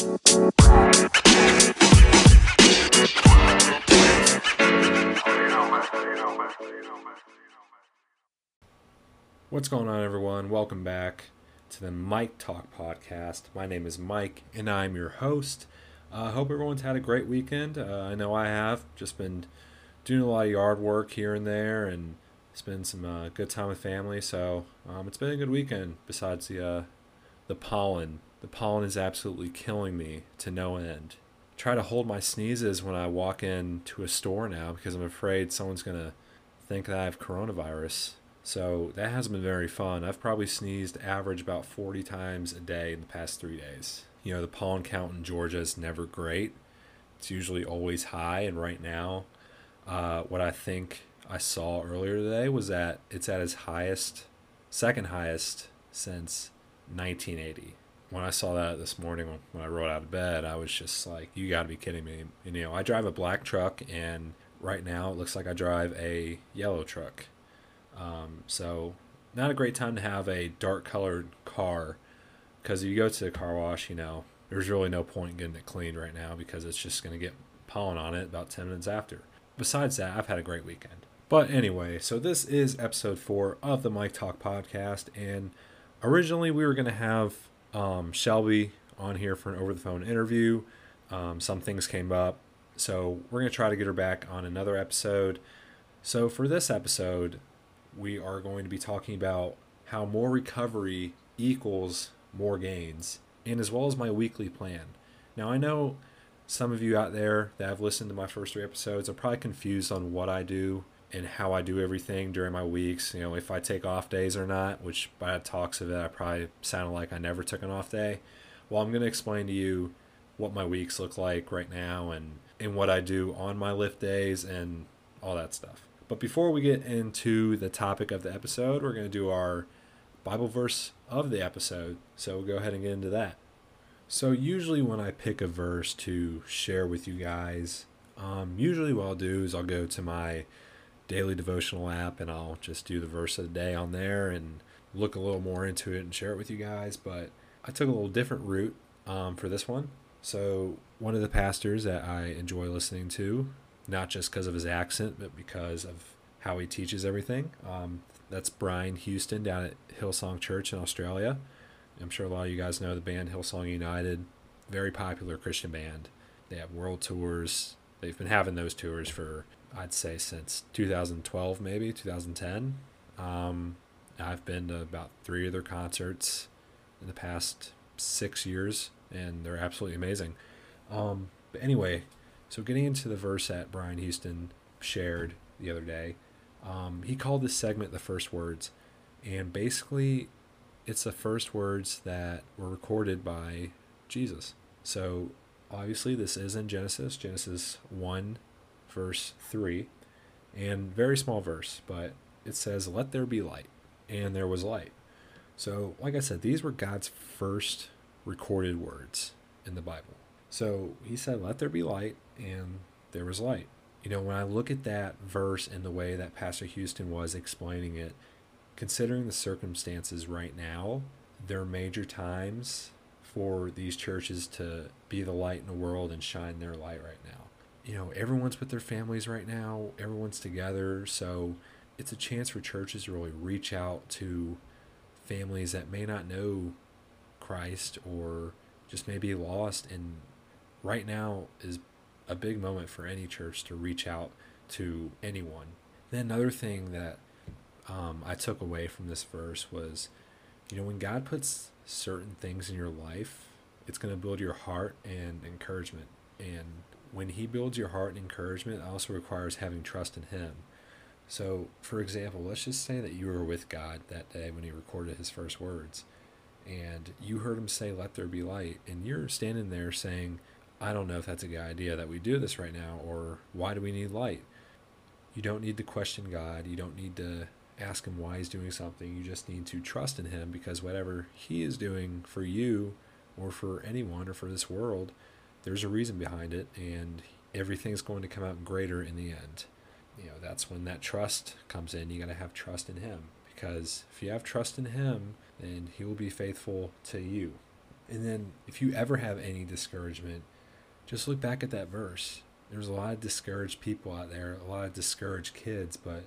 What's going on, everyone? Welcome back to the Mike Talk podcast. My name is Mike, and I'm your host. I uh, hope everyone's had a great weekend. Uh, I know I have. Just been doing a lot of yard work here and there, and spend some uh, good time with family. So um, it's been a good weekend. Besides the uh, the pollen, the pollen is absolutely killing me to no end. Try to hold my sneezes when I walk into a store now because I'm afraid someone's gonna think that I have coronavirus. So that hasn't been very fun. I've probably sneezed average about 40 times a day in the past three days. You know, the pollen count in Georgia is never great. It's usually always high, and right now, uh, what I think I saw earlier today was that it's at its highest, second highest since 1980. When I saw that this morning when I rolled out of bed, I was just like, "You got to be kidding me!" And, you know, I drive a black truck, and right now it looks like I drive a yellow truck. Um, so, not a great time to have a dark colored car because if you go to the car wash, you know, there's really no point in getting it cleaned right now because it's just going to get pollen on it about 10 minutes after. Besides that, I've had a great weekend. But anyway, so this is episode four of the Mike Talk podcast. And originally we were going to have um, Shelby on here for an over the phone interview. Um, some things came up. So we're going to try to get her back on another episode. So for this episode, we are going to be talking about how more recovery equals more gains, and as well as my weekly plan. Now, I know some of you out there that have listened to my first three episodes are probably confused on what I do and how I do everything during my weeks. You know, if I take off days or not, which by talks of it, I probably sounded like I never took an off day. Well, I'm going to explain to you what my weeks look like right now and, and what I do on my lift days and all that stuff. But before we get into the topic of the episode, we're going to do our Bible verse of the episode. So we'll go ahead and get into that. So, usually, when I pick a verse to share with you guys, um, usually what I'll do is I'll go to my daily devotional app and I'll just do the verse of the day on there and look a little more into it and share it with you guys. But I took a little different route um, for this one. So, one of the pastors that I enjoy listening to, not just because of his accent, but because of how he teaches everything, um, that's Brian Houston down at Hillsong Church in Australia. I'm sure a lot of you guys know the band Hillsong United, very popular Christian band. They have world tours. They've been having those tours for I'd say since 2012, maybe 2010. Um, I've been to about three of their concerts in the past six years, and they're absolutely amazing. Um, but anyway, so getting into the verse that Brian Houston shared the other day, um, he called this segment the first words, and basically, it's the first words that were recorded by Jesus. So obviously, this is in Genesis, Genesis one, verse three, and very small verse, but it says, "Let there be light," and there was light. So, like I said, these were God's first recorded words in the Bible. So he said, Let there be light, and there was light you know, when I look at that verse and the way that Pastor Houston was explaining it, considering the circumstances right now, there are major times for these churches to be the light in the world and shine their light right now. You know, everyone's with their families right now, everyone's together, so it's a chance for churches to really reach out to families that may not know Christ or just may be lost and right now is a big moment for any church to reach out to anyone. Then another thing that um, I took away from this verse was, you know, when God puts certain things in your life, it's going to build your heart and encouragement. And when He builds your heart and encouragement, it also requires having trust in Him. So, for example, let's just say that you were with God that day when He recorded His first words, and you heard Him say, Let there be light, and you're standing there saying, I don't know if that's a good idea that we do this right now, or why do we need light? You don't need to question God. You don't need to ask Him why He's doing something. You just need to trust in Him because whatever He is doing for you, or for anyone, or for this world, there's a reason behind it, and everything's going to come out greater in the end. You know, that's when that trust comes in. You got to have trust in Him because if you have trust in Him, then He will be faithful to you And then if you ever have any discouragement, just look back at that verse. There's a lot of discouraged people out there, a lot of discouraged kids, but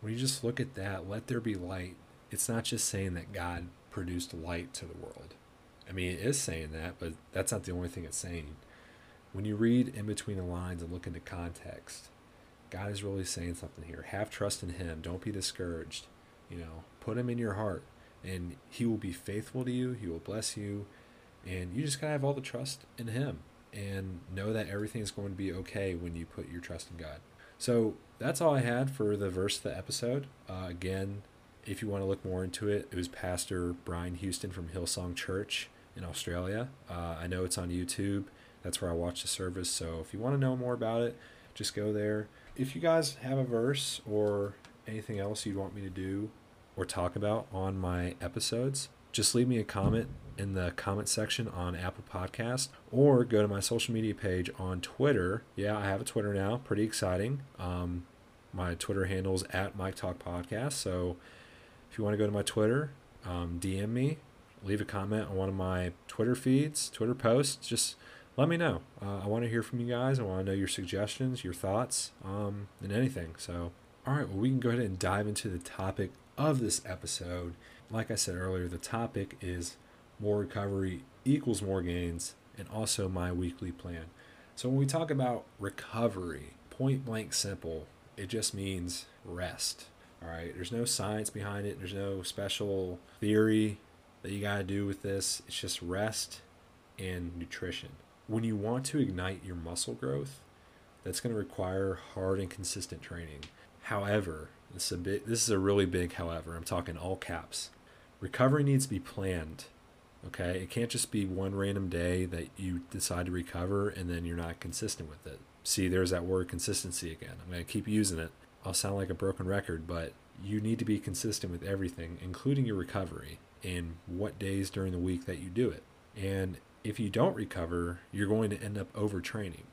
when you just look at that, let there be light. It's not just saying that God produced light to the world. I mean, it is saying that, but that's not the only thing it's saying. When you read in between the lines and look into context, God is really saying something here. Have trust in Him. Don't be discouraged. You know, put Him in your heart, and He will be faithful to you. He will bless you, and you just gotta have all the trust in Him and know that everything is going to be okay when you put your trust in God. So that's all I had for the verse of the episode. Uh, again, if you want to look more into it, it was Pastor Brian Houston from Hillsong Church in Australia. Uh, I know it's on YouTube. That's where I watch the service. So if you want to know more about it, just go there. If you guys have a verse or anything else you'd want me to do or talk about on my episodes, just leave me a comment in the comment section on Apple Podcast or go to my social media page on Twitter. Yeah, I have a Twitter now. Pretty exciting. Um, my Twitter handle is at Mike Talk Podcast. So if you want to go to my Twitter, um, DM me, leave a comment on one of my Twitter feeds, Twitter posts. Just let me know. Uh, I want to hear from you guys. I want to know your suggestions, your thoughts, um, and anything. So, all right, well, we can go ahead and dive into the topic of this episode. Like I said earlier, the topic is more recovery equals more gains, and also my weekly plan. So, when we talk about recovery, point blank simple, it just means rest. All right, there's no science behind it, there's no special theory that you got to do with this. It's just rest and nutrition. When you want to ignite your muscle growth, that's going to require hard and consistent training. However, this is a bit this is a really big however. I'm talking all caps. Recovery needs to be planned. Okay? It can't just be one random day that you decide to recover and then you're not consistent with it. See, there's that word consistency again. I'm going to keep using it. I'll sound like a broken record, but you need to be consistent with everything, including your recovery and what days during the week that you do it. And if you don't recover, you're going to end up overtraining.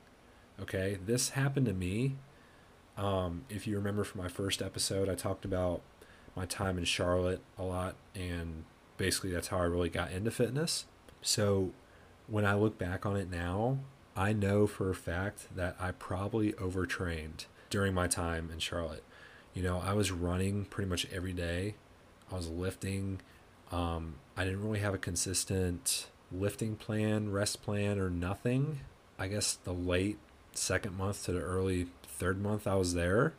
Okay, this happened to me. Um, if you remember from my first episode, I talked about my time in Charlotte a lot, and basically that's how I really got into fitness. So when I look back on it now, I know for a fact that I probably overtrained during my time in Charlotte. You know, I was running pretty much every day. I was lifting. Um, I didn't really have a consistent lifting plan, rest plan, or nothing. I guess the late second month to the early third month I was there,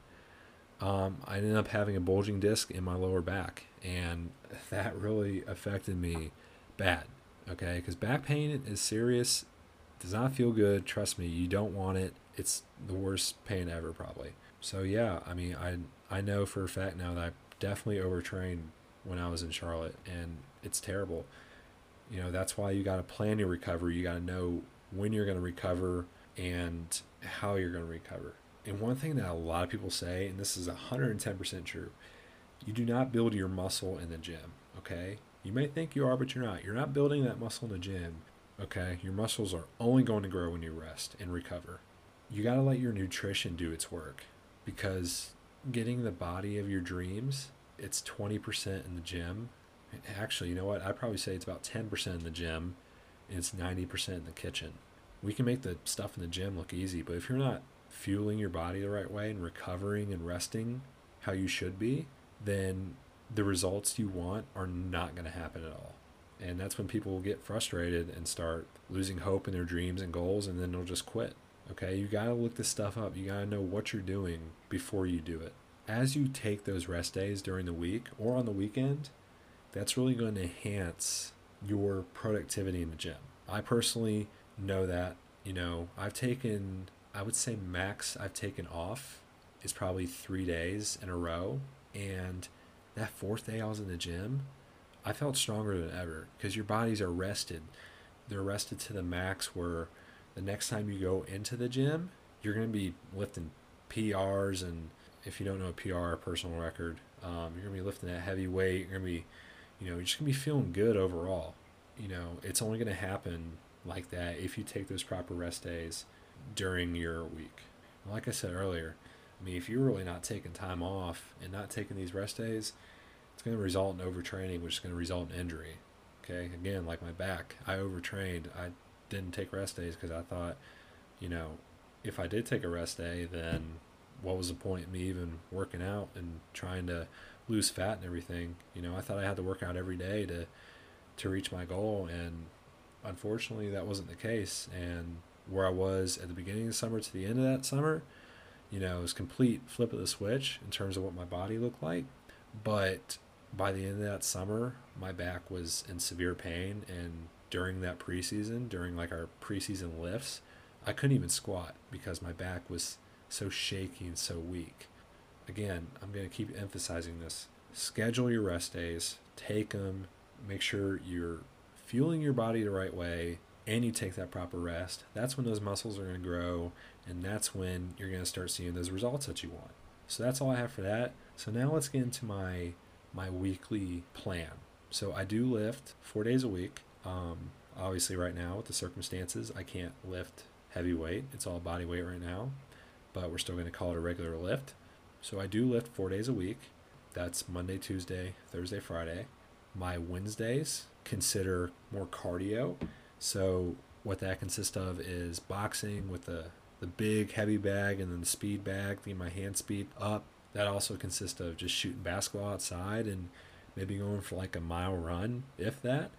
um, I ended up having a bulging disc in my lower back, and that really affected me bad. Okay, because back pain is serious, does not feel good. Trust me, you don't want it. It's the worst pain ever, probably. So yeah, I mean, I I know for a fact now that I definitely overtrained when I was in Charlotte, and it's terrible. You know, that's why you got to plan your recovery. You got to know when you're going to recover and how you're going to recover. And one thing that a lot of people say, and this is 110% true, you do not build your muscle in the gym, okay? You may think you are, but you're not. You're not building that muscle in the gym, okay? Your muscles are only going to grow when you rest and recover. You got to let your nutrition do its work because getting the body of your dreams, it's 20% in the gym. Actually, you know what? I'd probably say it's about 10% in the gym and it's 90% in the kitchen. We can make the stuff in the gym look easy, but if you're not fueling your body the right way and recovering and resting how you should be, then the results you want are not going to happen at all. And that's when people will get frustrated and start losing hope in their dreams and goals, and then they'll just quit. Okay, you got to look this stuff up. You got to know what you're doing before you do it. As you take those rest days during the week or on the weekend, that's really going to enhance your productivity in the gym. I personally know that, you know, I've taken, I would say max I've taken off is probably three days in a row. And that fourth day I was in the gym, I felt stronger than ever because your bodies are rested. They're rested to the max where the next time you go into the gym, you're going to be lifting PRs. And if you don't know a PR, personal record, um, you're going to be lifting that heavy weight. You're going to be, you know, you're just going to be feeling good overall. You know, it's only going to happen like that if you take those proper rest days during your week. Like I said earlier, I mean, if you're really not taking time off and not taking these rest days, it's going to result in overtraining, which is going to result in injury. Okay, again, like my back, I overtrained. I didn't take rest days because I thought, you know, if I did take a rest day, then what was the point of me even working out and trying to lose fat and everything? You know, I thought I had to work out every day to to reach my goal, and unfortunately, that wasn't the case. And where I was at the beginning of the summer to the end of that summer, you know, it was complete flip of the switch in terms of what my body looked like. But by the end of that summer, my back was in severe pain, and during that preseason, during like our preseason lifts, I couldn't even squat because my back was so shaky and so weak. Again, I'm going to keep emphasizing this. Schedule your rest days, take them, make sure you're fueling your body the right way, and you take that proper rest. That's when those muscles are going to grow, and that's when you're going to start seeing those results that you want. So that's all I have for that. So now let's get into my my weekly plan. So I do lift four days a week. Um, obviously, right now with the circumstances, I can't lift heavy weight. It's all body weight right now, but we're still going to call it a regular lift. So I do lift four days a week. That's Monday, Tuesday, Thursday, Friday. My Wednesdays consider more cardio. So what that consists of is boxing with the the big heavy bag and then the speed bag, getting my hand speed up. That also consists of just shooting basketball outside and maybe going for like a mile run, if that.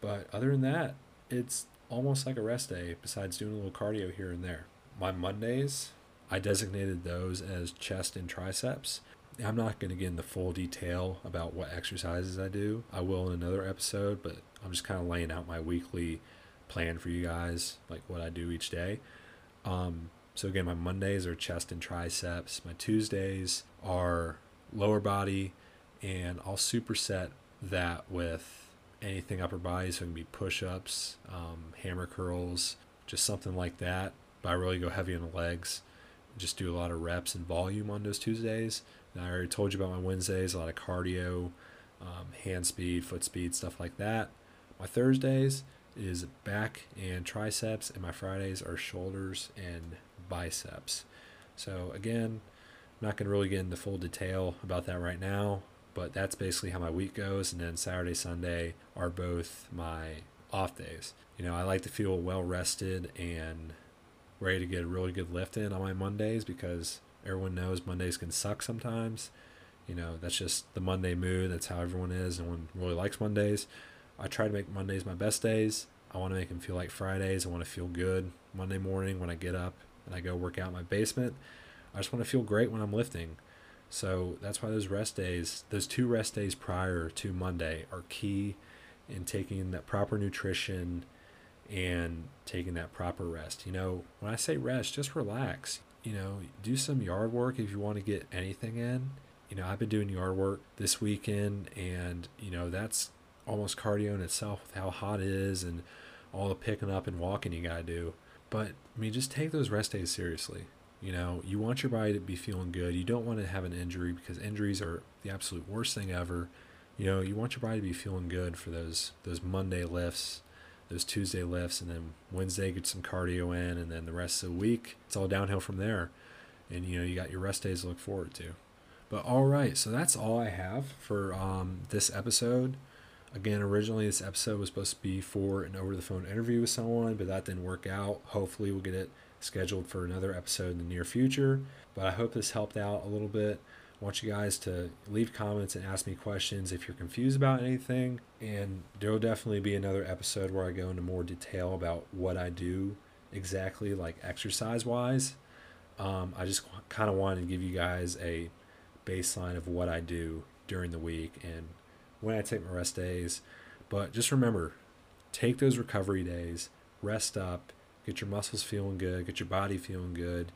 But other than that, it's almost like a rest day besides doing a little cardio here and there. My Mondays, I designated those as chest and triceps. I'm not going to get into full detail about what exercises I do. I will in another episode, but I'm just kind of laying out my weekly plan for you guys, like what I do each day. Um, so again, my Mondays are chest and triceps. My Tuesdays are lower body, and I'll superset that with anything upper body. So it can be push-ups, um, hammer curls, just something like that. But I really go heavy on the legs. Just do a lot of reps and volume on those Tuesdays. And I already told you about my Wednesdays, a lot of cardio, um, hand speed, foot speed, stuff like that. My Thursdays is back and triceps, and my Fridays are shoulders and biceps. So, again, I'm not going to really get into full detail about that right now, but that's basically how my week goes. And then Saturday, Sunday are both my off days. You know, I like to feel well rested and ready to get a really good lift in on my Mondays because everyone knows Mondays can suck sometimes. You know, that's just the Monday mood. That's how everyone is. No one really likes Mondays. I try to make Mondays my best days. I want to make them feel like Fridays. I want to feel good Monday morning when I get up and I go work out in my basement. I just want to feel great when I'm lifting. So that's why those rest days, those two rest days prior to Monday, are key in taking that proper nutrition and taking that proper rest. You know, when I say rest, just relax. You know, do some yard work if you want to get anything in. You know, I've been doing yard work this weekend, and, you know, that's almost cardio in itself with how hot it is and all the picking up and walking you gotta do. But I mean, just take those rest days seriously. You know, you want your body to be feeling good. You don't want to have an injury because injuries are the absolute worst thing ever. You know, you want your body to be feeling good for those those Monday lifts, those Tuesday lifts, and then Wednesday get some cardio in, and then the rest of the week it's all downhill from there. And you know, you got your rest days to look forward to. But all right, so that's all I have for um, this episode. Again, originally this episode was supposed to be for an over the phone interview with someone, but that didn't work out. Hopefully, we'll get it scheduled for another episode in the near future. But I hope this helped out a little bit. I want you guys to leave comments and ask me questions if you're confused about anything. And there will definitely be another episode where I go into more detail about what I do exactly, like exercise wise. Um, I just kind of wanted to give you guys a baseline of what I do during the week and when I take my rest days. But just remember, take those recovery days, rest up, get your muscles feeling good, get your body feeling good,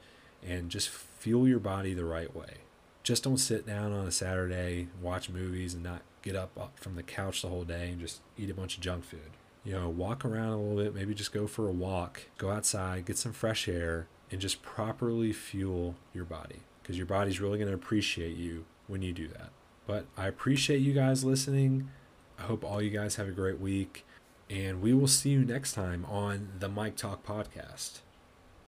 and just fuel your body the right way. Just don't sit down on a Saturday, watch movies, and not get up from the couch the whole day and just eat a bunch of junk food. You know, walk around a little bit, maybe just go for a walk, go outside, get some fresh air, and just properly fuel your body because your body's really going to appreciate you when you do that. But I appreciate you guys listening. I hope all you guys have a great week. And we will see you next time on the Mike Talk Podcast.